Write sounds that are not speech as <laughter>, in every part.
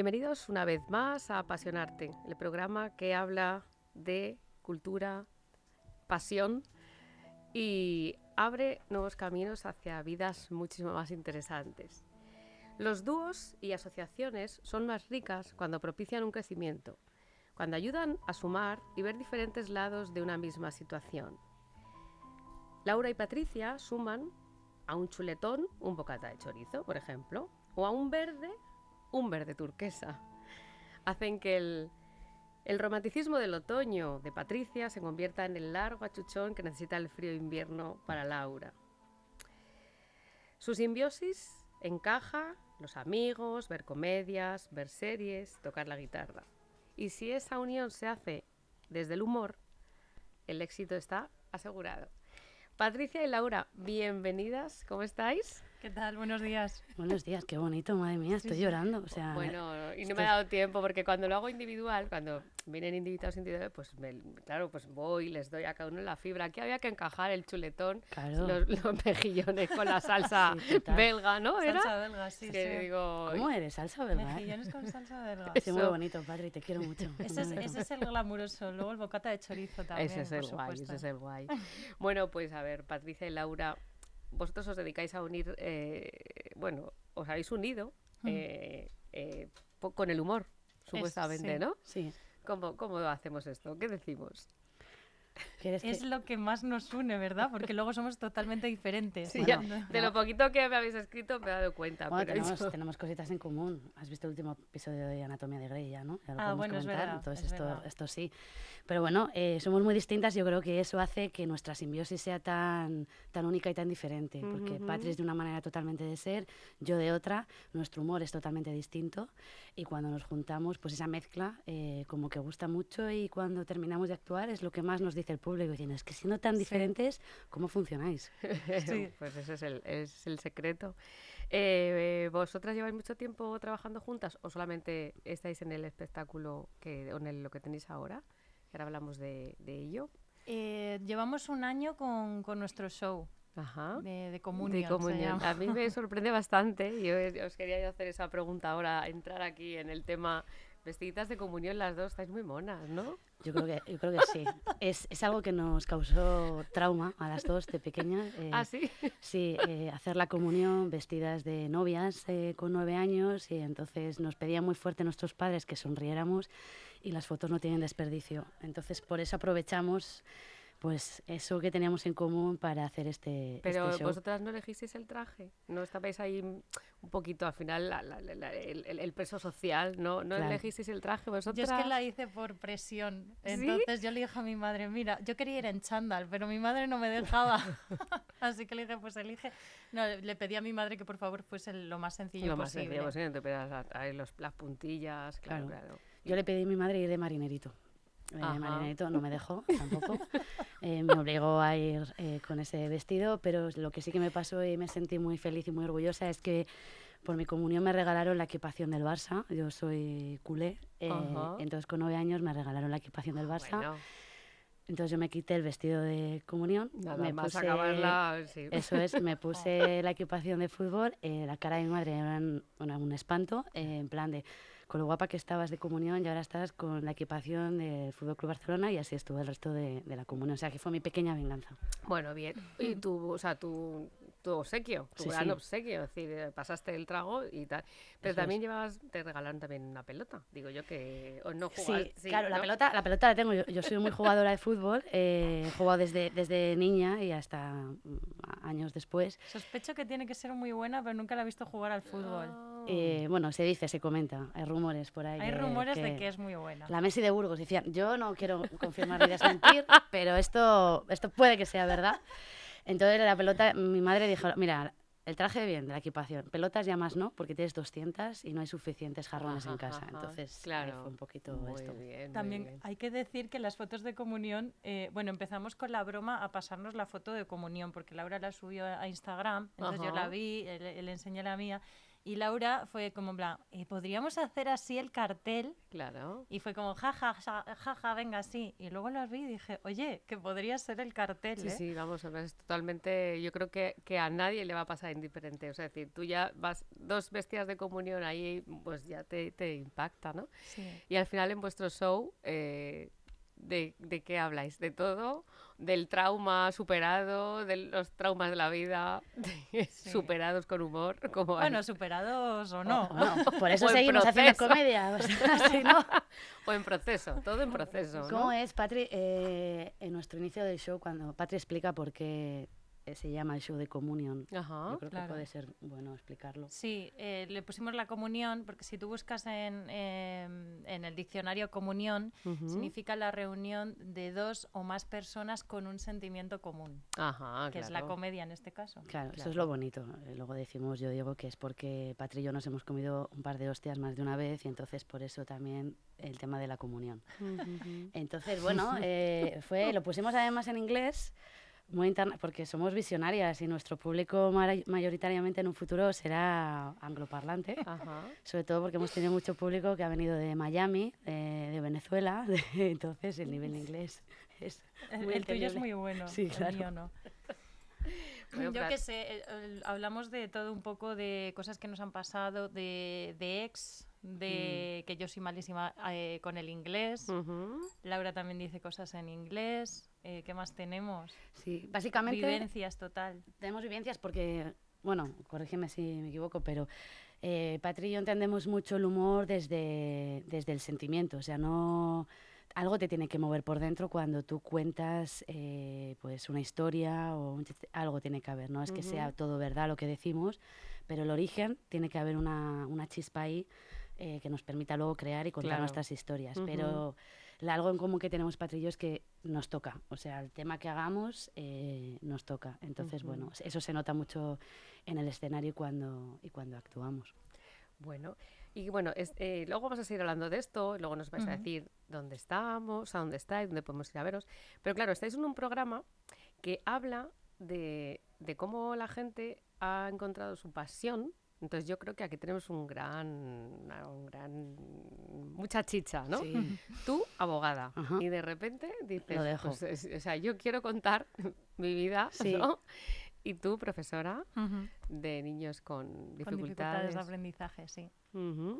Bienvenidos una vez más a Apasionarte, el programa que habla de cultura, pasión y abre nuevos caminos hacia vidas muchísimo más interesantes. Los dúos y asociaciones son más ricas cuando propician un crecimiento, cuando ayudan a sumar y ver diferentes lados de una misma situación. Laura y Patricia suman a un chuletón un bocata de chorizo, por ejemplo, o a un verde un verde turquesa. Hacen que el, el romanticismo del otoño de Patricia se convierta en el largo achuchón que necesita el frío invierno para Laura. Su simbiosis encaja los amigos, ver comedias, ver series, tocar la guitarra. Y si esa unión se hace desde el humor, el éxito está asegurado. Patricia y Laura, bienvenidas, ¿cómo estáis? ¿Qué tal? Buenos días. Buenos días, qué bonito, madre mía, estoy llorando. O sea, bueno, y no me ha dado tiempo porque cuando lo hago individual, cuando vienen invitados individuales, pues me, claro, pues voy, les doy a cada uno la fibra. Aquí había que encajar el chuletón, los, los, mejillones con la <laughs> salsa belga, ¿no? ¿Era? Salsa belga, sí, que sí. Digo, ¿Cómo eres? ¿Salsa belga? Mejillones con salsa belga. <laughs> Es muy bonito, padre, te quiero mucho. <laughs> Ese es, ese es el glamuroso. Luego el bocata de chorizo también, Ese es el guay, ese es el guay. Bueno, pues a ver, Patricia y Laura, vosotros os dedicáis a unir, eh, bueno, os habéis unido eh, eh, con el humor, supuestamente, sí. ¿no? Sí. ¿Cómo, ¿Cómo hacemos esto? ¿Qué decimos? Es que... lo que más nos une, ¿verdad? Porque luego somos totalmente diferentes. Sí, bueno, ya, de lo poquito que me habéis escrito me he dado cuenta. Bueno, pero tenemos, eso... tenemos, cositas en común. Has visto el último episodio de Anatomía de Grey ya, ¿no? Ya lo ah, bueno, comentar. es verdad. Entonces, es esto, verdad. esto sí. Pero bueno, eh, somos muy distintas. Yo creo que eso hace que nuestra simbiosis sea tan, tan única y tan diferente. Porque uh -huh. Patri es de una manera totalmente de ser, yo de otra. Nuestro humor es totalmente distinto. Y cuando nos juntamos, pues esa mezcla eh, como que gusta mucho. Y cuando terminamos de actuar es lo que más nos dice el público. Diciendo, es que siendo tan diferentes. ¿cómo funcionáis? <laughs> sí. <laughs> pues ese es el, es el secreto. Eh, ¿Vosotras lleváis mucho tiempo trabajando juntas o solamente estáis en el espectáculo que, o en el, lo que tenéis ahora? Ahora hablamos de, de ello. Eh, llevamos un año con, con nuestro show. Ajá. De, de comunión. De comunión. A mí me <laughs> sorprende bastante. Yo os quería hacer esa pregunta ahora, entrar aquí en el tema vestiditas de comunión las dos, estáis muy monas, ¿no? Yo creo que, yo creo que sí. <laughs> Es, es algo que nos causó trauma a las dos de pequeñas. Eh, ¿Ah, sí? Sí, eh, hacer la comunión vestidas de novias eh, con nueve años y entonces nos pedían muy fuerte nuestros padres que sonriéramos y las fotos no tienen desperdicio. Entonces por eso aprovechamos pues eso que teníamos en común para hacer este Pero este show. vosotras no elegisteis el traje, no estabais ahí un poquito al final la, la, la, el, el, peso social, no, no claro. elegisteis el traje vosotras. Yo es que la hice por presión, entonces ¿Sí? yo le dije a mi madre, mira, yo quería ir en chándal, pero mi madre no me dejaba, <laughs> así que le dije, pues elige. No, le pedí a mi madre que por favor fuese lo más sencillo lo posible. Lo más sencillo posible, te ahí los, las puntillas, claro, claro. claro. Yo le pedí a mi madre ir de marinerito. Eh, no me dejó tampoco. <laughs> Eh, me obligó a ir eh, con ese vestido, pero lo que sí que me pasó y me sentí muy feliz y muy orgullosa es que por mi comunión me regalaron la equipación del Barça. Yo soy culé, -huh. entonces con nueve años me regalaron la equipación del Barça. Bueno. Entonces yo me quité el vestido de comunión. Nada me más puse, acabarla, sí. Eso es, me puse <laughs> la equipación de fútbol. Eh, la cara de mi madre era un, un espanto, eh, en plan de con lo guapa que estabas de comunión y ahora estás con la equipación del Fútbol Club Barcelona y así estuvo el resto de, de, la comunión. O sea, que fue mi pequeña venganza. Bueno, bien. Y tu, o sea, tu, tu obsequio, tu Sí, gran sí. obsequio, es decir, pasaste el trago y tal. Pero Eso también es. llevabas, te regalaron también una pelota. Digo yo que o no Sí, jugaste. claro, la ¿no? pelota, la pelota la tengo. Yo, yo soy muy jugadora de fútbol, eh, he jugado desde, desde niña y hasta mm, años después. Sospecho que tiene que ser muy buena, pero nunca la he visto jugar al fútbol. Eh, bueno, se dice, se comenta, hay rumores por ahí. Hay que- rumores de que es muy buena. La Messi de Burgos decían, yo no quiero confirmar ni desmentir, <laughs> pero esto, esto puede que sea verdad. Entonces la pelota, mi madre dijo, mira, el traje bien de la equipación, pelotas ya más no, porque tienes 200 y no hay suficientes jarrones en casa. ajá, Entonces claro. fue un poquito Muy esto. bien, También bien. hay que decir que las fotos de comunión, eh, bueno, empezamos con la broma a pasarnos la foto de comunión, porque Laura la subió a Instagram, entonces yo la vi, le, le enseñé la mía, Y Laura fue como plan, "Eh, ¿podríamos hacer así el cartel? Claro. Y fue como, jaja, jaja, ja, ja, venga, sí. Y luego las vi y dije, oye, que podría ser el cartel, Sí, ¿eh? sí, vamos, es totalmente. Yo creo que, que a nadie le va a pasar indiferente. O sea, es decir, tú ya vas dos bestias de comunión ahí, pues ya te, te impacta, ¿no? Sí. Y al final en vuestro show, eh, ¿de, ¿de qué habláis? ¿De todo? ¿Del trauma superado? ¿De los traumas de la vida? <laughs> Sí. superados con humor? Como Bueno, superados o no. Bueno, por eso O seguimos haciendo comedia. o sea, <laughs> si no- <laughs> o en proceso, todo en proceso. ¿no? ¿Cómo es, Patri? Eh, en nuestro inicio del show, cuando Patri explica por qué se llama el show de Comunion, Ajá. yo creo claro. que puede ser bueno explicarlo. Sí, eh, le pusimos la comunión, porque si tú buscas en, em, en el diccionario comunión, significa la reunión de dos o más personas con un sentimiento común, Ajá, que es la comedia en este caso. Claro, eso es lo bonito. Eh, Luego decimos, yo digo que es porque Patri y yo nos hemos comido un par de hostias más de una vez y entonces por eso también el tema de la comunión. Entonces, bueno, eh, fue, lo pusimos además en inglés, muy interna porque somos visionarias y nuestro público mayoritariamente en un futuro será angloparlante. Ajá. Sobre todo porque hemos tenido mucho público que ha venido de Miami, de Venezuela, <laughs> entonces el nivel de inglés es El, muy el tuyo es muy bueno, Sí, el claro. mío no. <laughs> Bueno, Yo qué sé, eh, hablamos de todo un poco de cosas que nos han pasado, de, de ex, de que yo soy malísima eh, con el inglés. Ujú. Laura también dice cosas en inglés. eh, ¿Qué más tenemos? Sí, básicamente Vivencias total. tenemos vivencias porque, bueno, corrígeme si me equivoco, pero eh, Patri y yo entendemos mucho el humor desde, desde el sentimiento, o sea, no... Algo te tiene que mover por dentro cuando tú cuentas eh, pues una historia o un algo tiene que haber, no es que sea todo verdad lo que decimos, pero el origen tiene que haber una, una chispa ahí eh, que nos permita luego crear y contar Claro. nuestras historias. Ujú. Pero la- algo en común que tenemos Patri y yo es que nos toca, o sea, el tema que hagamos eh, nos toca. Entonces, Ujú. bueno, eso se nota mucho en el escenario cuando, y cuando actuamos. Bueno, y bueno, es- eh, luego vamos a seguir hablando de esto, luego nos vais a Ujú. decir dónde estamos, a dónde estáis, dónde podemos ir a veros. Pero claro, estáis en un programa que habla de, de cómo la gente ha encontrado su pasión. Entonces yo creo que aquí tenemos un gran, un gran, mucha chicha, ¿no? Sí. <laughs> Tú, abogada, Ajá. y de repente dices, Lo dejo. pues, es- o sea, yo quiero contar <laughs> mi vida, Sí. ¿no? Y tú, profesora de niños con Con dificultades. de aprendizaje, sí.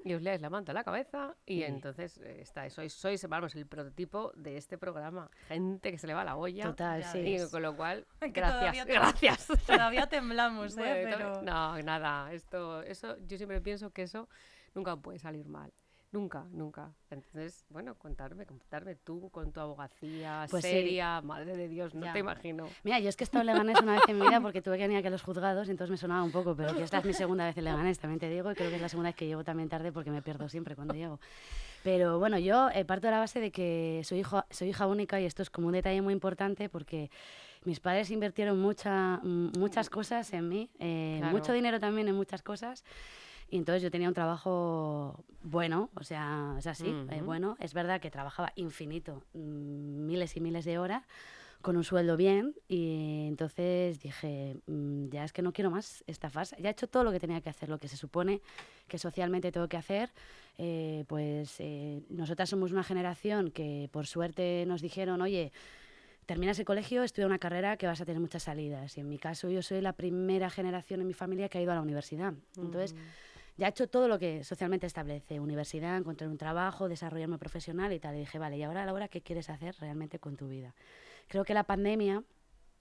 Y os leáis la manta a la cabeza y Sí. entonces eh, estáis, sois, sois, vamos, el prototipo de este programa. Gente que se le va la olla. Total, sí. Y con lo cual, <laughs> gracias, todavía gracias. <laughs> Todavía temblamos, ¿eh? Bueno, Pero... No, nada, esto, eso, yo siempre pienso que eso nunca puede salir mal. Nunca, nunca. Entonces, bueno, contarme, contarme tú con tu abogacía Pues sí. seria, madre de Dios, no Ya. te imagino. Mira, yo es que he estado en Leganés una vez en mi vida porque tuve que venir aquí a los juzgados y entonces me sonaba un poco, pero que esta es mi segunda vez en Leganés, también te digo, y creo que es la segunda vez que llego también tarde porque me pierdo siempre cuando llego. Pero bueno, yo eh, parto de la base de que soy, hijo, soy hija única y esto es como un detalle muy importante porque mis padres invirtieron mucha, mm, muchas cosas en mí, eh, Claro. mucho dinero también en muchas cosas. Y entonces yo tenía un trabajo bueno, o sea, es así, eh, Ujú. bueno. Es verdad que trabajaba infinito, mm, miles y miles de horas, con un sueldo bien. Y entonces dije, mm, ya es que no quiero más esta fase. Ya he hecho todo lo que tenía que hacer, lo que se supone que socialmente tengo que hacer. Eh, pues eh, nosotras somos una generación que por suerte nos dijeron, oye, terminas el colegio, estudia una carrera que vas a tener muchas salidas. Y en mi caso yo soy la primera generación en mi familia que ha ido a la universidad. Entonces, ya he hecho todo lo que socialmente establece, universidad, encontrar un trabajo, desarrollarme profesional y tal. Y dije, vale, ¿y ahora a la hora qué quieres hacer realmente con tu vida? Creo que la pandemia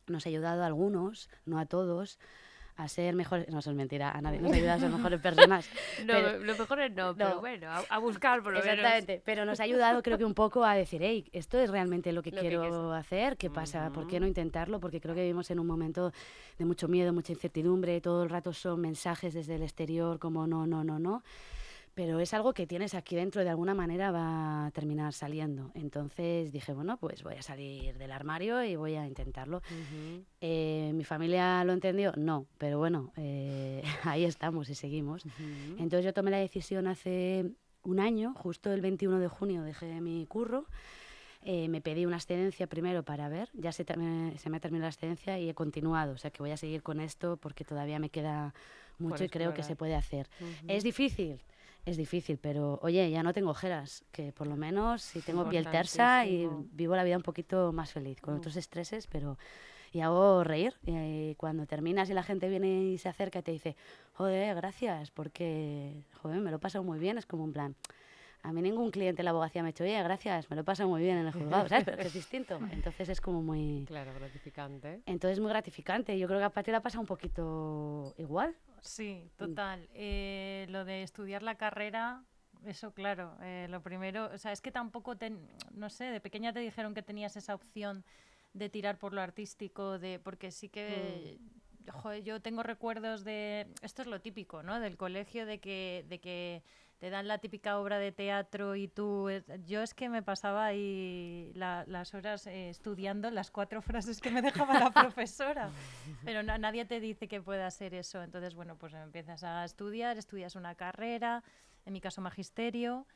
nos ha ayudado a algunos, no a todos, a ser mejores, no, eso es mentira, a nadie nos <laughs> ha ayudado a ser mejores personas. <laughs> No, pero- lo mejor es no, <laughs> pero no. bueno, a, a buscar por lo menos. Exactamente, pero nos ha ayudado creo que un poco a decir, hey, esto es realmente lo que Lo quiero quieres". hacer, ¿qué pasa? ¿Por qué no intentarlo? Porque creo que vivimos en un momento de mucho miedo, mucha incertidumbre, todo el rato son mensajes desde el exterior como no, no, no, no. Pero es algo que tienes aquí dentro, de alguna manera va a terminar saliendo. Entonces dije, bueno, pues voy a salir del armario y voy a intentarlo. Ujú. Eh, ¿Mi familia lo entendió? No, pero bueno, eh, <laughs> ahí estamos y seguimos. Ujú. Entonces yo tomé la decisión hace un año, justo el 21 de junio dejé mi curro Eh, me pedí una excedencia primero para ver, ya se, me, se me ha terminado la excedencia y he continuado, o sea que voy a seguir con esto porque todavía me queda mucho y creo que se puede hacer. ¿Es difícil? Es difícil, pero oye, ya no tengo ojeras, que por lo menos si tengo piel tersa y vivo la vida un poquito más feliz, con otros estreses, pero y hago reír. Y cuando terminas y la gente viene y se acerca y te dice, joder, gracias, porque, joder, me lo he pasado muy bien, es como un plan. A mí ningún cliente de la abogacía me ha dicho, oye, gracias, me lo he pasado muy bien en el juzgado, ¿sabes? Pero es distinto. <laughs> Entonces es como muy... Claro, gratificante. Entonces es muy gratificante. Yo creo que a Pati la pasa un poquito igual. Sí, total. Eh, lo de estudiar la carrera, eso claro. Eh, lo primero, o sea, es que tampoco, no sé, de pequeña te dijeron que tenías esa opción de tirar por lo artístico, de porque sí que... Mm. yo tengo recuerdos de... Esto es lo típico, ¿no? Del colegio, de que, de que te dan la típica obra de teatro y tú... Yo es que me pasaba ahí las horas eh, estudiando las cuatro <laughs> frases que me dejaba la profesora, pero nadie te dice que pueda hacer eso. Entonces, bueno, pues empiezas a estudiar, estudias una carrera, en mi caso magisterio,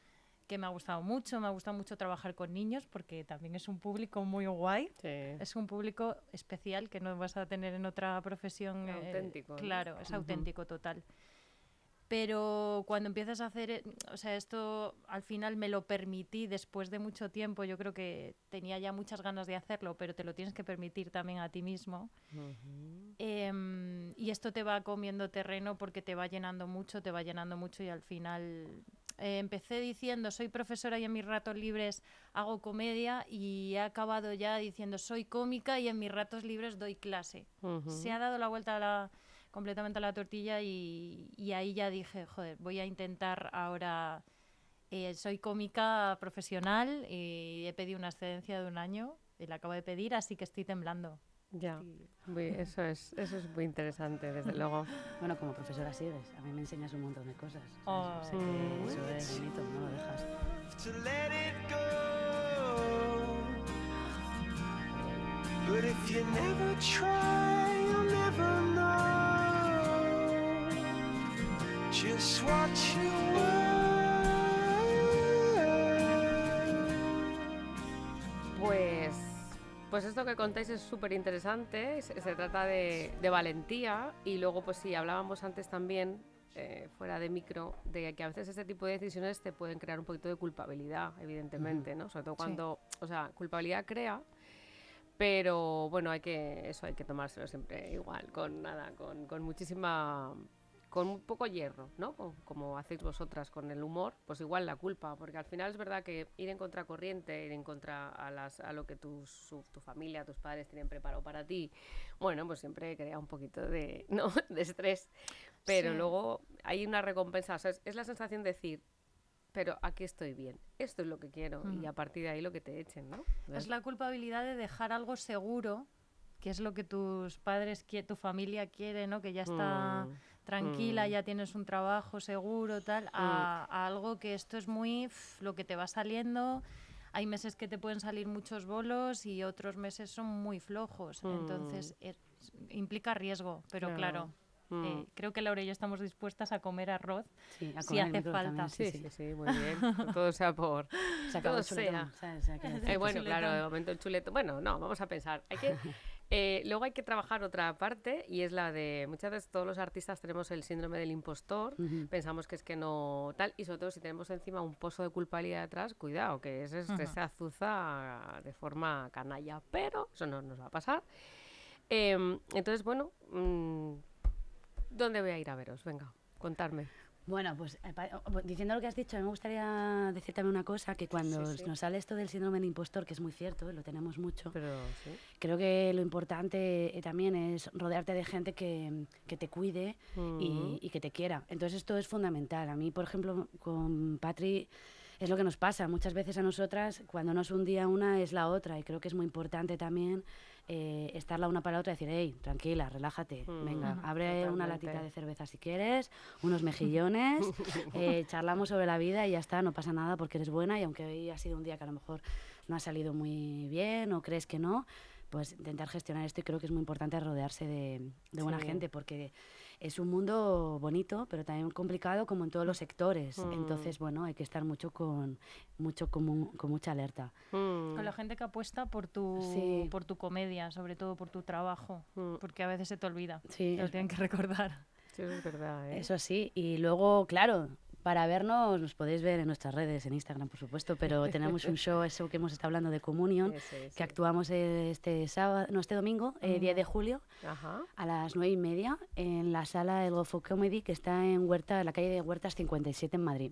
que me ha gustado mucho. Me ha gustado mucho trabajar con niños porque también es un público muy guay. Es un público especial que no vas a tener en otra profesión. Eh, auténtico. Claro, es auténtico total. Pero cuando empiezas a hacer, eh, o sea, esto al final me lo permití después de mucho tiempo. Yo creo que tenía ya muchas ganas de hacerlo, pero te lo tienes que permitir también a ti mismo. Em, y esto te va comiendo terreno porque te va llenando mucho, te va llenando mucho y al final eh, empecé diciendo soy profesora y en mis ratos libres hago comedia y he acabado ya diciendo soy cómica y en mis ratos libres doy clase. Se ha dado la vuelta a la, completamente a la tortilla y, ahí ya dije, joder, voy a intentar ahora... Eh, soy cómica profesional y he pedido una excedencia de un año y la acabo de pedir, así que estoy temblando. Ya, eso, es, eso es muy interesante, desde <laughs> luego. Bueno, como profesora sigues, a mí me enseñas un montón de cosas. Oh. eso es bonito, no lo dejas. But if you never try, you'll never just what you Pues esto que contáis es súper interesante, se, trata de, valentía y luego pues sí, hablábamos antes también, eh, fuera de micro, de que a veces este tipo de decisiones te pueden crear un poquito de culpabilidad, evidentemente, ¿no? Sobre todo cuando, o sea, culpabilidad crea, pero bueno, hay que, eso hay que tomárselo siempre igual, con nada, con, con muchísima con un poco hierro, ¿no? Como, hacéis vosotras con el humor, pues igual la culpa, porque al final es verdad que ir en contracorriente, ir en contra a, las, a lo que tu, tu familia, tus padres tienen preparado para ti, bueno, pues siempre crea un poquito de, <laughs> ¿no? de estrés. Pero luego hay una recompensa, o sea, es, la sensación de decir, pero aquí estoy bien, esto es lo que quiero, y a partir de ahí lo que te echen, ¿no? Es la culpabilidad de dejar algo seguro, que es lo que tus padres, tu familia quiere, ¿no? Que ya está... Mm tranquila, mm. ya tienes un trabajo seguro, tal, a, mm. algo que esto es muy lo que te va saliendo. Hay meses que te pueden salir muchos bolos y otros meses son muy flojos. Entonces, mm. implica riesgo, pero claro. Eh, creo que Laura y yo estamos dispuestas a comer arroz si hace falta. Sí, sí, sí, muy <laughs> bien. todo sea por. <laughs> todo sea. <laughs> Eh, bueno, claro, de momento el chuleto. Bueno, no, vamos a pensar. Hay que, eh, luego hay que trabajar otra parte y es la de muchas veces todos los artistas tenemos el síndrome del impostor, pensamos que es que no tal y sobre todo si tenemos encima un pozo de culpabilidad detrás, cuidado, que ese, se azuza de forma canalla, pero eso no nos va a pasar. Em, entonces, bueno, mm, ¿dónde voy a ir a veros? Venga, contarme. Bueno, pues eh, diciendo lo que has dicho, a mí me gustaría decir también una cosa, que cuando nos sale esto del síndrome de impostor, que es muy cierto, lo tenemos mucho, Pero, creo que lo importante eh, también es rodearte de gente que, que te cuide y, y, que te quiera. Entonces esto es fundamental. A mí, por ejemplo, con Patri es lo que nos pasa. Muchas veces a nosotras, cuando no es un día una, es la otra. Y creo que es muy importante también eh, estar la una para la otra y decir, hey, tranquila, relájate, mm. venga, abre una latita de cerveza si quieres, unos mejillones, <laughs> eh, charlamos sobre la vida y ya está, no pasa nada porque eres buena y aunque hoy ha sido un día que a lo mejor no ha salido muy bien o crees que no, pues intentar gestionar esto y creo que es muy importante rodearse de, buena gente porque es un mundo bonito, pero también complicado como en todos los sectores. Mm. Entonces, bueno, hay que estar mucho con, mucho con, con mucha alerta. Mm, Con la gente que apuesta por tu, Sí. por tu comedia, sobre todo por tu trabajo, mm, porque a veces se te olvida. Sí, Te lo tienen que recordar. sí, eso es verdad, ¿eh? Eso sí, y luego, claro, para vernos nos podéis ver en nuestras redes, en Instagram, por supuesto, pero <laughs> tenemos un show, eso que hemos estado hablando de ese. que actuamos este sábado, no, este domingo, eh, 10 de julio, Ajá. a las 9 y media, en la sala del Golfo Comedy, que está en Huerta, en la calle de Huertas 57 en Madrid.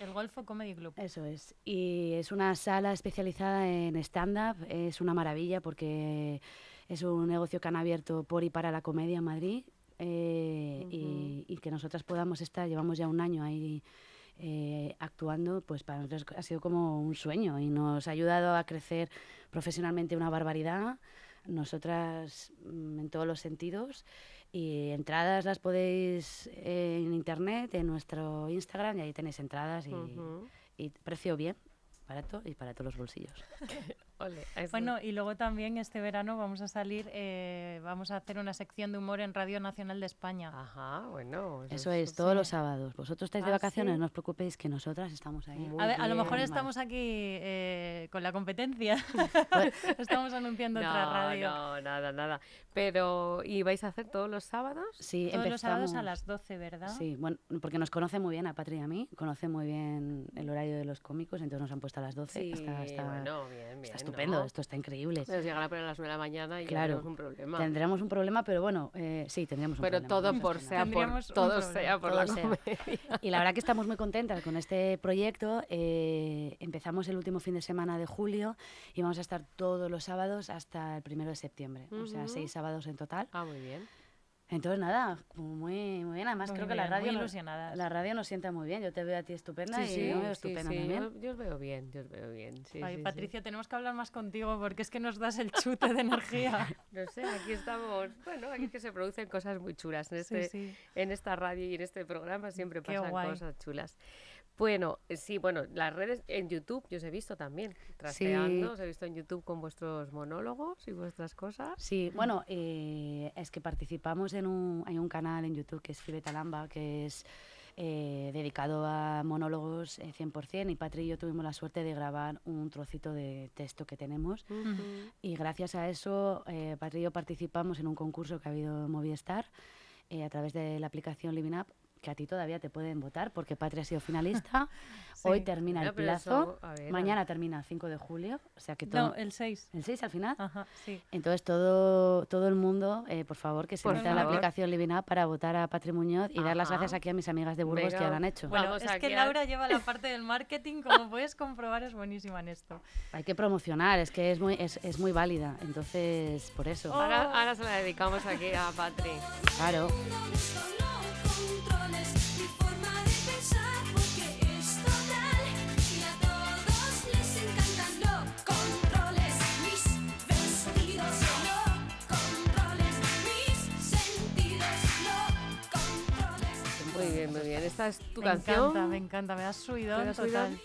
El Golfo Comedy Club. Eso es. Y es una sala especializada en stand-up. Es una maravilla porque es un negocio que han abierto por y para la comedia en Madrid. Eh, y, y que nosotras podamos estar, llevamos ya un año ahí eh, actuando, pues para nosotros ha sido como un sueño y nos ha ayudado a crecer profesionalmente una barbaridad. Nosotras mm, en todos los sentidos. Y entradas las podéis eh, en internet, en nuestro Instagram, y ahí tenéis entradas y, Ujú. y precio bien, barato y para todos los bolsillos. <laughs> Ole, eso- Bueno, y luego también este verano vamos a salir, eh, vamos a hacer una sección de humor en Radio Nacional de España. Ajá, bueno. Eso es, todos los sábados. Vosotros estáis de Ah, vacaciones, ¿sí? no os preocupéis que nosotras estamos ahí. Muy a, ver, a lo mejor estamos aquí eh, con la competencia. <laughs> <laughs> estamos anunciando no, otra radio. No, nada, nada. Pero, ¿y vais a hacer todos los sábados? Sí, Todos los sábados a empezamos- las 12, ¿verdad? Sí, bueno, porque nos conoce muy bien a Patri y a mí, conoce muy bien el horario de los cómicos, entonces nos han puesto a las 12. está, está- bueno, bien, bien. Estupendo, ¿no? esto está increíble. Nos llegará a poner a las 9 de la mañana y Claro. tenemos un problema. Tendremos un problema, pero bueno, eh, sí, tendríamos un Pero problema. todo no por sea por, todo problema. sea por Todo la sea. comedia. Y la verdad que estamos muy contentas con este proyecto. Eh, empezamos el último fin de semana de julio y vamos a estar todos los sábados hasta el primero de septiembre. O sea, seis sábados en total. Ah, muy bien. Entonces, nada, muy, muy bien. Además, Muy creo que la radio, muy nos- la radio nos sienta muy bien. Yo te veo a ti estupenda y sí, yo me veo sí, estupenda sí, también. Yo, yo os veo bien, yo os veo bien. Sí, Ay, sí, sí. Patricia, tenemos que hablar más contigo porque es que nos das el chute de energía. <laughs> No sé, aquí estamos. Bueno, aquí es que se producen cosas muy chulas. En, Sí, este, sí. en esta radio y en este programa siempre Qué pasan guay. cosas chulas. Bueno, eh, sí, bueno, las redes en YouTube yo os he visto también, trasteando, os he visto en YouTube con vuestros monólogos y vuestras cosas. Sí, <laughs> bueno, eh, es que participamos en un, hay un canal en YouTube que es Fileta Lamba, que es eh, dedicado a monólogos eh, 100% y Patri y yo tuvimos la suerte de grabar un trocito de texto que tenemos. Y gracias a eso eh, Patri y yo participamos en un concurso que ha habido en Movistar eh, a través de la aplicación Living Up que a ti todavía te pueden votar porque Patri ha sido finalista. <laughs> Hoy Sí. termina Bueno, el plazo, eso, ver, mañana termina el 5 de julio, o sea que todo... No, el 6. ¿El 6 al final? Ajá, sí. Entonces, todo, todo el mundo, eh, por favor, que se meta en la aplicación Living Up para votar a Patri Muñoz y dar las Ajá. gracias aquí a mis amigas de Burgos que Venga. lo han hecho. Bueno, Vamos es que a- Laura lleva la parte del marketing, como <laughs> puedes comprobar, es buenísima en esto. Hay que promocionar, es que es muy, es, es muy válida. Entonces, por eso, Oh. Ahora, ahora se la dedicamos aquí a Patri. claro. Muy bien, muy bien. Esta es tu me canción. encanta, me encanta, me das subido ¿Te das total.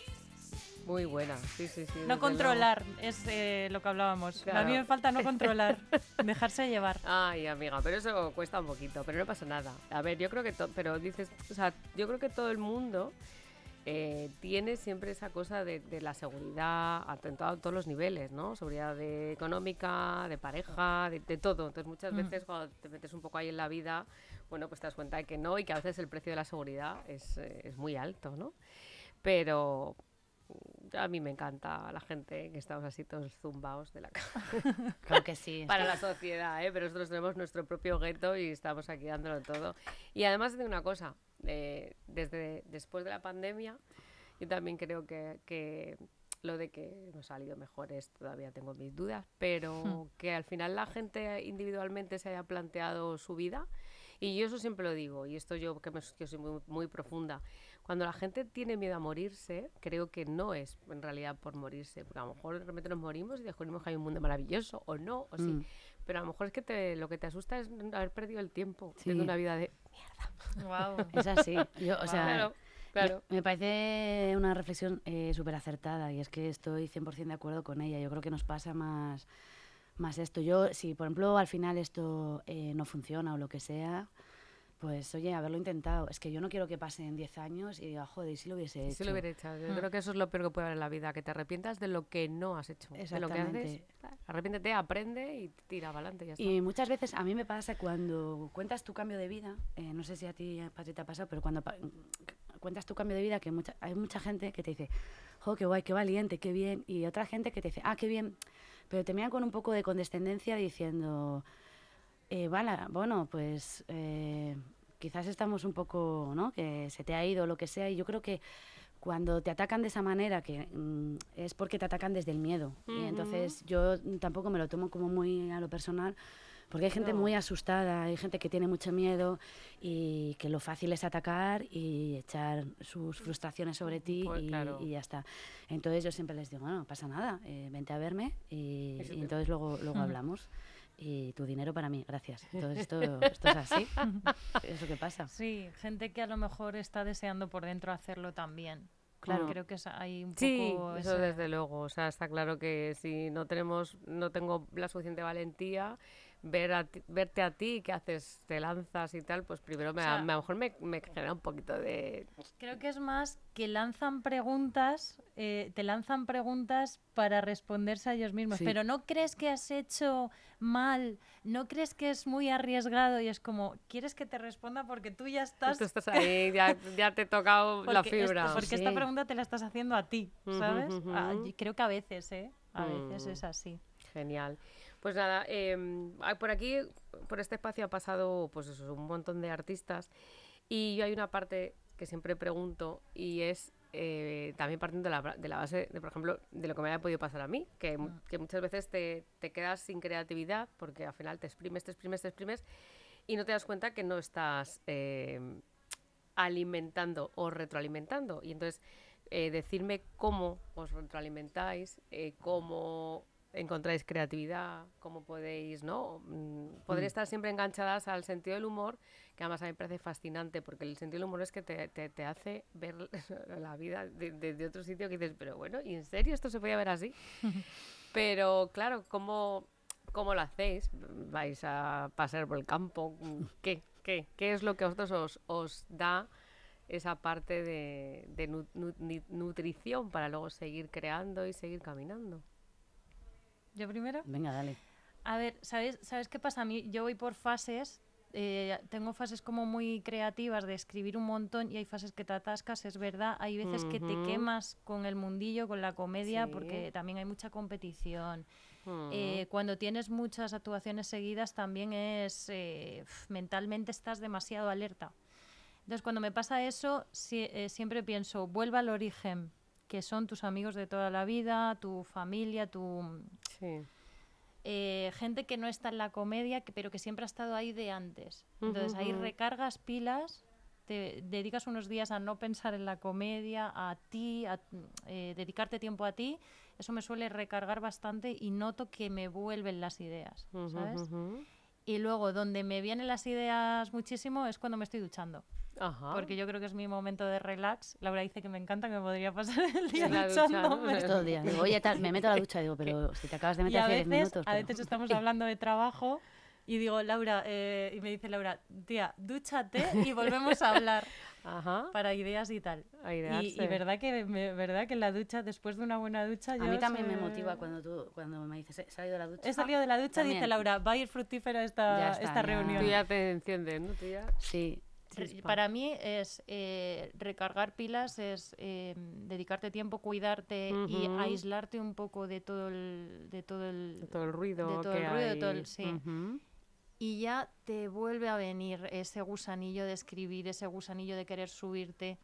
Muy buena, sí, sí, sí. No luego. controlar, es eh, lo que hablábamos. A mí me falta no controlar, <laughs> dejarse llevar. Ay, amiga, pero eso cuesta un poquito, pero no pasa nada. A ver, yo creo que, pero dices, o sea, yo creo que todo el mundo eh, tiene siempre esa cosa de, de la seguridad a, en to- a todos los niveles, ¿no? Seguridad de- económica, de pareja, de, de todo. Entonces muchas Mm. veces cuando te metes un poco ahí en la vida, bueno, pues te das cuenta de que no y que a veces el precio de la seguridad es, eh, es muy alto, ¿no? Pero a mí me encanta la gente que estamos así todos zumbaos de la cama <laughs> Claro que sí. para la sociedad, ¿eh? pero nosotros tenemos nuestro propio gueto y estamos aquí dándolo todo. Y además de una cosa, eh, desde después de la pandemia, yo también creo que, que lo de que ha salido mejor es, todavía tengo mis dudas, pero que al final la gente individualmente se haya planteado su vida. Y yo eso siempre lo digo, y esto yo que, me, que soy muy, muy profunda, cuando la gente tiene miedo a morirse, creo que no es en realidad por morirse, porque a lo mejor de repente nos morimos y descubrimos que hay un mundo maravilloso, o no, o sí. Mm. Pero a lo mejor es que te, lo que te asusta es haber perdido el tiempo, Sí. teniendo una vida de... Wow. <laughs> Es así. Yo, o sea, claro, claro. Me, me parece una reflexión eh, súper acertada y es que estoy 100% de acuerdo con ella. Yo creo que nos pasa más, más esto. Yo, si por ejemplo al final esto eh, no funciona o lo que sea, pues oye, haberlo intentado. Es que yo no quiero que pasen 10 años y diga, joder, ¿y si lo hubiese hecho. si lo hubiera hecho. Yo Mm. creo que eso es lo peor que puede haber en la vida, que te arrepientas de lo que no has hecho. De lo que haces, arrepiéntete, aprende y tira para adelante. Ya está. Y muchas veces a mí me pasa cuando cuentas tu cambio de vida, eh, no sé si a ti, Patri, te ha pasado, pero cuando pa- cuentas tu cambio de vida, que mucha, hay mucha gente que te dice, jo, qué guay, qué valiente, qué bien, y otra gente que te dice, ah, qué bien, pero te miran con un poco de condescendencia diciendo, eh, vale, bueno, pues eh, quizás estamos un poco, ¿no? Que se te ha ido o lo que sea, y yo creo que cuando te atacan de esa manera, que mm, es porque te atacan desde el miedo. Y entonces yo tampoco me lo tomo como muy a lo personal, porque hay gente No. muy asustada, hay gente que tiene mucho miedo y que lo fácil es atacar y echar sus frustraciones sobre ti Pues y, claro. y ya está. Entonces yo siempre les digo, no, no pasa nada, eh, vente a verme y, Eso y entonces luego, luego hablamos. Y tu dinero para mí, gracias. <laughs> Entonces esto, esto es así. <laughs> Es lo que pasa. Sí, gente que a lo mejor está deseando por dentro hacerlo también. Claro. Creo que hay un Sí, poco eso ese- desde luego. O sea, está claro que si no tenemos, no tengo la suficiente valentía, ver a ti- verte a ti, que haces, te lanzas y tal, pues primero me, O a, sea- me- a lo mejor me, me genera un poquito de... Creo que es más que lanzan preguntas, eh, te lanzan preguntas para responderse a ellos mismos. Sí. Pero no crees que has hecho mal, no crees que es muy arriesgado y es como, quieres que te responda porque tú ya estás... Tú estás ahí, ya, ya te he tocado <laughs> la fibra. porque esta pregunta te la estás haciendo a ti, ¿sabes? Ah, creo que a veces, ¿eh? A veces Mm. es así. Genial. Pues nada, ah, por aquí, por este espacio ha pasado pues eso, un montón de artistas y yo hay una parte que siempre pregunto y es eh, también partiendo de la, ba- de la base, de, por ejemplo, de lo que me haya podido pasar a mí, que, Mm. que muchas veces te, te quedas sin creatividad porque al final te exprimes, te exprimes, te exprimes y no te das cuenta que no estás em, alimentando o retroalimentando. Y entonces, eh, decirme cómo os retroalimentáis, eh, cómo encontráis creatividad, cómo podéis, ¿no? Mm, Poder Mm. estar siempre enganchadas al sentido del humor, que además a mí me parece fascinante, porque el sentido del humor es que te, te- te hace ver <laughs> la vida de- desde otro sitio que dices, pero bueno, ¿y en serio esto se podía ver así? <laughs> pero claro, ¿cómo, ¿cómo lo hacéis? ¿Vais a pasear por el campo? ¿Qué? ¿Qué? ¿Qué es lo que a vosotros os, os da esa parte de, de nu- nutrición para luego seguir creando y seguir caminando? ¿Yo primero? Venga, dale. A ver, ¿sabes, ¿sabes qué pasa? A mí, yo voy por fases. eh, tengo fases como muy creativas de escribir un montón y hay fases que te atascas, es verdad. Hay veces que te quemas con el mundillo, con la comedia, Sí. porque también hay mucha competición. Eh, cuando tienes muchas actuaciones seguidas también es eh, mentalmente estás demasiado alerta. Entonces cuando me pasa eso eh, siempre pienso vuelva al origen, que son tus amigos de toda la vida, tu familia, tu Sí. eh, gente que no está en la comedia, que- pero que siempre ha estado ahí de antes. Entonces ahí Ujú. recargas pilas, te dedicas unos días a no pensar en la comedia, a ti, a eh, dedicarte tiempo a ti. Eso me suele recargar bastante y noto que me vuelven las ideas, ¿sabes? Y luego donde me vienen las ideas muchísimo es cuando me estoy duchando, Ajá. porque yo creo que es mi momento de relax. Laura dice que me encanta, que me podría pasar el día duchándome. Todo el día. <laughs> Digo, oye, tal, me meto a la ducha, digo, pero si te acabas de Y meter a hace 10 veces, minutos. a veces <laughs> estamos hablando de trabajo y digo, Laura, eh, y me dice Laura, tía, dúchate y volvemos a hablar <laughs> Ajá. para ideas y tal. A Y, y verdad que me- verdad que en la ducha, después de una buena ducha, A yo mí también me se- motiva cuando tú cuando me dices, he salido de la ducha. He salido de la ducha, dice también. Laura, va a ir fructífera esta, Ya está, esta ya. reunión. Tú ya te enciendes, ¿no? Tú ya... Sí, chispa. Para mí es eh, recargar pilas, es eh, dedicarte tiempo, cuidarte y aislarte un poco de todo el, de todo el, De todo el ruido de todo que el ruido, de hay. todo el- sí. Y ya te vuelve a venir ese gusanillo de escribir, ese gusanillo de querer subirte.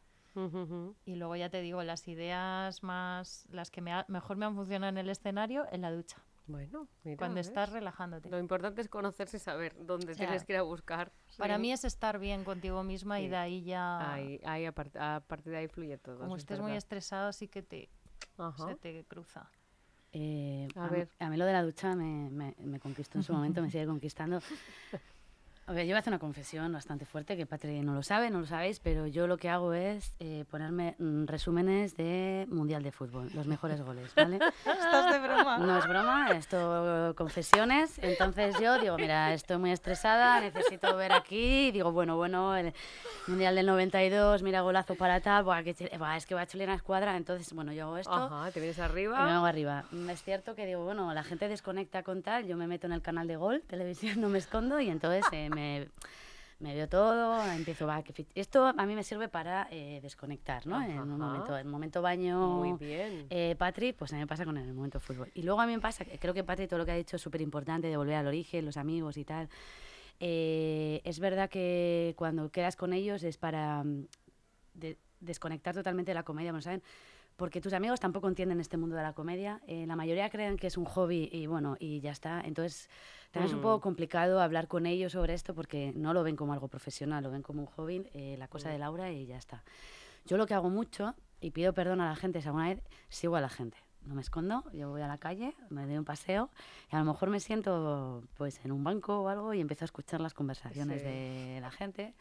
Y luego ya te digo, las ideas más, las que me ha- mejor me han funcionado en el escenario, en la ducha, Bueno, mira, cuando ¿ves? estás relajándote. Lo importante es conocerse y saber dónde tienes que ir a buscar. Para Sí. mí es estar bien contigo misma y de ahí ya, Ahí, ahí a, part- a partir de ahí fluye todo. como es estés muy estresado, sí que te, Ajá. se te cruza. Eh, A a, mí- ver. a mí lo de la ducha me, me- me conquistó en su momento, me <laughs> sigue conquistando. A ver, yo voy a hacer una confesión bastante fuerte, que Patri no lo sabe, no lo sabéis, pero yo lo que hago es eh, ponerme mm, resúmenes de Mundial de Fútbol, los mejores goles, ¿vale? <laughs> ¿Estás de broma? No es broma, esto confesiones. Entonces yo digo, mira, estoy muy estresada, necesito ver aquí. Y digo, bueno, bueno, el Mundial del 92, mira, golazo para tal, buah, que ch- buah, es que va a chile una escuadra. Entonces, bueno, yo hago esto. Ajá, te vienes Y me arriba. vengo arriba. Mm, Es cierto que digo, bueno, la gente desconecta con tal, yo me meto en el canal de Gol, televisión, no me escondo y entonces eh, me, me veo todo, empiezo, fit- Esto a mí me sirve para eh, desconectar, ¿no? En un Ajá. momento, en un momento baño... Muy bien. Eh, Patri, pues a mí me pasa con el momento fútbol. Y luego a mí me pasa, creo que Patri todo lo que ha dicho es súper importante, de volver al origen, los amigos y tal. Eh, es verdad que cuando quedas con ellos es para mm, de- desconectar totalmente de la comedia, ¿no saben? Porque tus amigos tampoco entienden este mundo de la comedia. eh, la mayoría creen que es un hobby y bueno, y ya está. Entonces, también es un Mm. poco complicado hablar con ellos sobre esto porque no lo ven como algo profesional, lo ven como un hobby, eh, la cosa de Laura y ya está. Yo lo que hago mucho, y pido perdón a la gente si alguna vez sigo a la gente. No me escondo, yo voy a la calle, me doy un paseo y a lo mejor me siento pues en un banco o algo y empiezo a escuchar las conversaciones Sí. de la gente.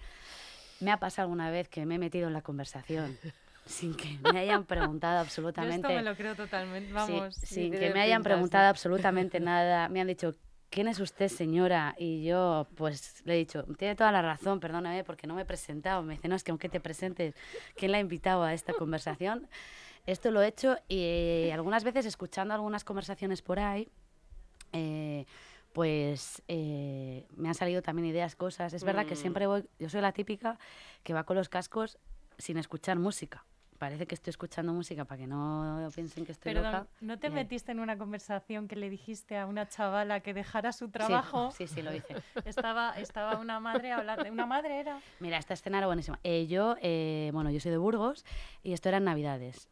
Me ha pasado alguna vez que me he metido en la conversación <laughs> sin que me hayan preguntado Yo absolutamente esto me lo creo totalmente, Sí, vamos. sin que me hayan pinta, preguntado absolutamente nada. Me han dicho, ¿quién es usted, señora? Y yo, pues, le he dicho, tiene toda la razón, perdóname, porque no me he presentado. Me dice, no, es que aunque te presentes, ¿quién la ha invitado a esta conversación? Esto lo he hecho y eh, algunas veces escuchando algunas conversaciones por ahí, eh, pues eh, me han salido también ideas, cosas. Es verdad que Mm. siempre voy, yo soy la típica que va con los cascos sin escuchar música. Parece que estoy escuchando música para que no piensen que estoy Perdón, loca. ¿no te metiste en una conversación que le dijiste a una chavala que dejara su trabajo? <laughs> Sí, sí, lo hice. <laughs> Estaba, estaba una madre hablando. ¿Una madre era? Mira, esta escena era buenísima. Eh, yo, eh, bueno, yo soy de Burgos y esto era en Navidades.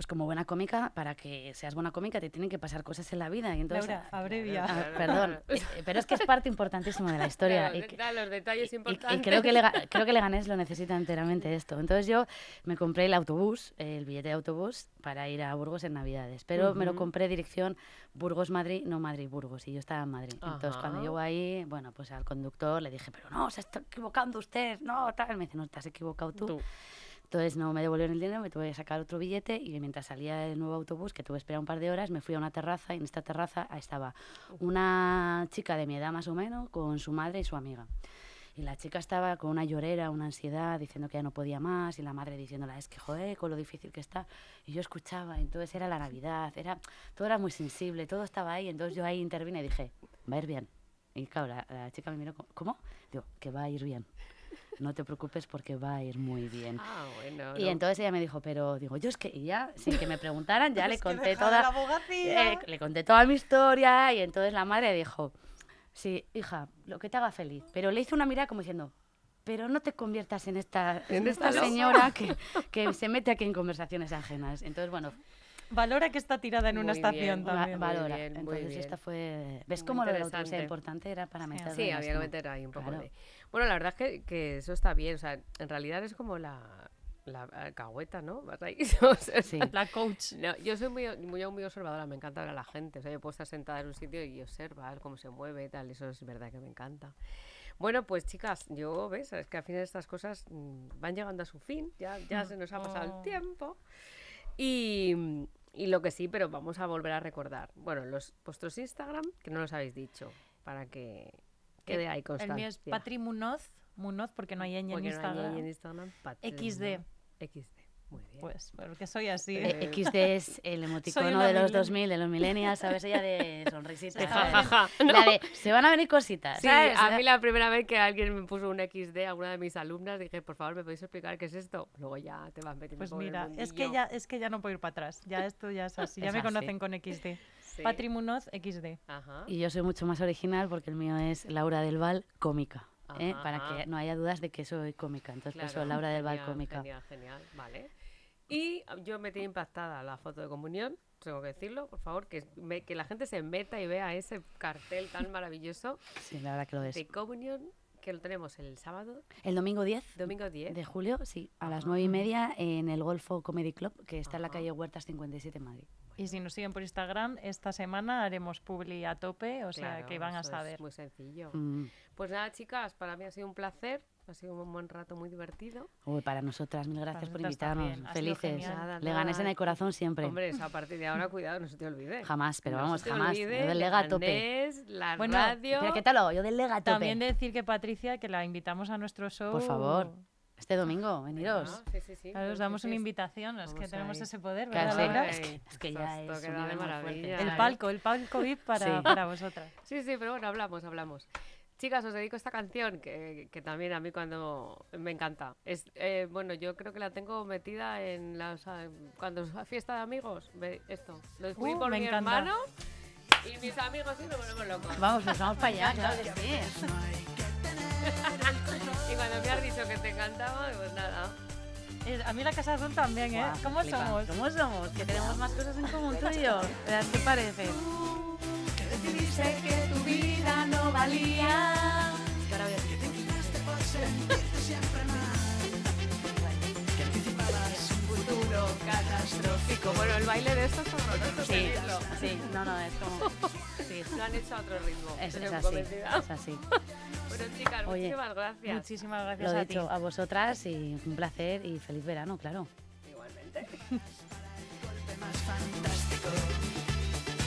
Pues como buena cómica, para que seas buena cómica te tienen que pasar cosas en la vida. Y entonces, Laura, abrevia. Ah, Claro, perdón, claro. eh, pero es que es parte importantísima de la <laughs> historia. Claro, y que- da los detalles y- importantes. Y, creo que, Lega- <laughs> creo que Leganés lo necesita enteramente esto. Entonces yo me compré el autobús, el billete de autobús, para ir a Burgos en Navidades. Pero me lo compré dirección Burgos-Madrid, no Madrid-Burgos. Y yo estaba en Madrid. Entonces cuando llego ahí, bueno, pues al conductor le dije, pero no, se está equivocando usted, no, tal. Me dice, no, te has equivocado tú. Tú. Entonces no me devolvieron el dinero, me tuve que sacar otro billete y mientras salía el nuevo autobús, que tuve que esperar un par de horas, me fui a una terraza y en esta terraza estaba una chica de mi edad más o menos con su madre y su amiga. Y la chica estaba con una llorera, una ansiedad, diciendo que ya no podía más, y la madre diciéndola, es que joder, con lo difícil que está. Y yo escuchaba, entonces era la Navidad, era, todo era muy sensible, todo estaba ahí, entonces yo ahí intervine y dije, va a ir bien. Y claro, la, la chica me miró, como, ¿cómo? Digo, que va a ir bien. No te preocupes porque va a ir muy bien. Ah, bueno. Y no. entonces ella me dijo, pero digo, yo es que y ya, sin que me preguntaran, ya <laughs> le conté de toda, la eh, le conté toda mi historia y entonces la madre dijo, sí, hija, lo que te haga feliz. Pero le hizo una mirada como diciendo, pero no te conviertas en esta, <laughs> en En esta esta loca". señora <laughs> que, que se mete aquí en conversaciones ajenas. Entonces, bueno, Valora que está tirada en una estación bien. va- también. valora. bien, muy entonces bien. esta fue... ¿Ves Muy cómo lo autobús era interesante. importante? Era para Sí, meterlo Sí, la había que meter ahí un poco Claro. de... Bueno, la verdad es que, que eso está bien. O sea, en realidad es como la, la alcahueta, ¿no? Vas <laughs> ahí. o sea, Sí. La coach. No, yo soy muy, muy, muy observadora, me encanta ver a la gente. O sea, yo puedo estar sentada en un sitio y observar cómo se mueve y tal. Eso es verdad que me encanta. Bueno, pues chicas, yo, ¿ves? Es que al final estas cosas mm, van llegando a su fin. Ya, ya se nos ha pasado Oh. el tiempo. Y, y lo que sí, pero vamos a volver a recordar. Bueno, los vuestros Instagram, que no los habéis dicho, para que quede ahí El mío es Patri Munoz. Munoz porque no hay ñ en no Instagram. en Instagram. Patri, XD. ¿no? XD. Muy bien. Pues porque soy así. Eh, XD es el emoticono de los millennial. 2000, de los millennials, ¿sabes? Ella de sonrisitas. Jajaja. La de, se van a venir cositas, Sí, ¿sabes? a mí la primera vez que alguien me puso un XD, alguna de mis alumnas, dije, por favor, ¿me podéis explicar qué es esto? Luego ya te vas metiendo Pues mira, es que ya es que ya no puedo ir para atrás. Ya esto ya es así. Ya Es me así. conocen con XD. Sí. Patri Munoz XD. Ajá. Y yo soy mucho más original porque el mío es Laura del Val, cómica. ¿eh? Para que no haya dudas de que soy cómica. Entonces, por eso Claro, Laura del Val, genial, cómica. Genial, genial, vale. Y yo me tiene impactada la foto de comunión, tengo que decirlo, por favor, que, me- que la gente se meta y vea ese cartel tan <laughs> maravilloso Sí, la verdad que lo es. de comunión, que lo tenemos el sábado, El domingo 10 domingo 10. de julio, sí, a las 9 y media en el Golfo Comedy Club, que está en la calle Huertas 57 en Madrid. Y si nos siguen por Instagram, esta semana haremos publi a tope, o sea que van a eso es saber. muy sencillo. Mm. Pues nada, chicas, para mí ha sido un placer. Ha sido un buen rato muy divertido. Uy, para nosotras, mil gracias por invitarnos. Felices. Nada, Le ganes en el corazón siempre. Hombre, a partir de ahora, cuidado, no se te olvide. Jamás, pero No vamos, se te jamás. olvide, Yo del Lega a tope. La Bueno, radio. Pero ¿qué tal lo hago? Yo del Lega a tope. También decir que Patricia, que la invitamos a nuestro show. Por favor, este domingo, veniros. Sí, sí, sí. Claro, os damos una invitación, es que tenemos ahí. ese poder, ¿verdad. Laura? Es que- es que ya es un nivel maravilla. fuerte. El palco, el palco <laughs> VIP para, para vosotras. Sí, sí, pero bueno, hablamos, hablamos. Chicas, os dedico esta canción que, que también a mí cuando me encanta. Es, eh, bueno, yo creo que la tengo metida en las ah, cuando es fiesta de amigos. ve- Esto, lo descubrí Uh, por me mi encanta. hermano y mis amigos y nos volvemos locos. Vamos, pues vamos para allá, claro que sí. <laughs> <laughs> Y cuando me has dicho que te encantaba, pues nada. Eh, A mí la Casa Azul también, ¿eh? Guau, ¿Cómo flipa. somos? ¿Cómo somos? Que tenemos más cosas en común tú y yo. ¿Qué te parece? Decidiste que tu vida no valía. Futuro catastrófico. Bueno, el baile de estos es horroroso. Sí, seguidlo. sí, no, no, es como... Sí, Lo han hecho a otro ritmo. es, es así, es <laughs> así. Bueno, chicas, Oye, muchísimas gracias. Muchísimas gracias Lo a ti. dicho, a vosotras y un placer y feliz verano, claro. Igualmente.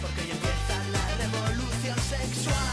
Porque hoy empieza la revolución sexual.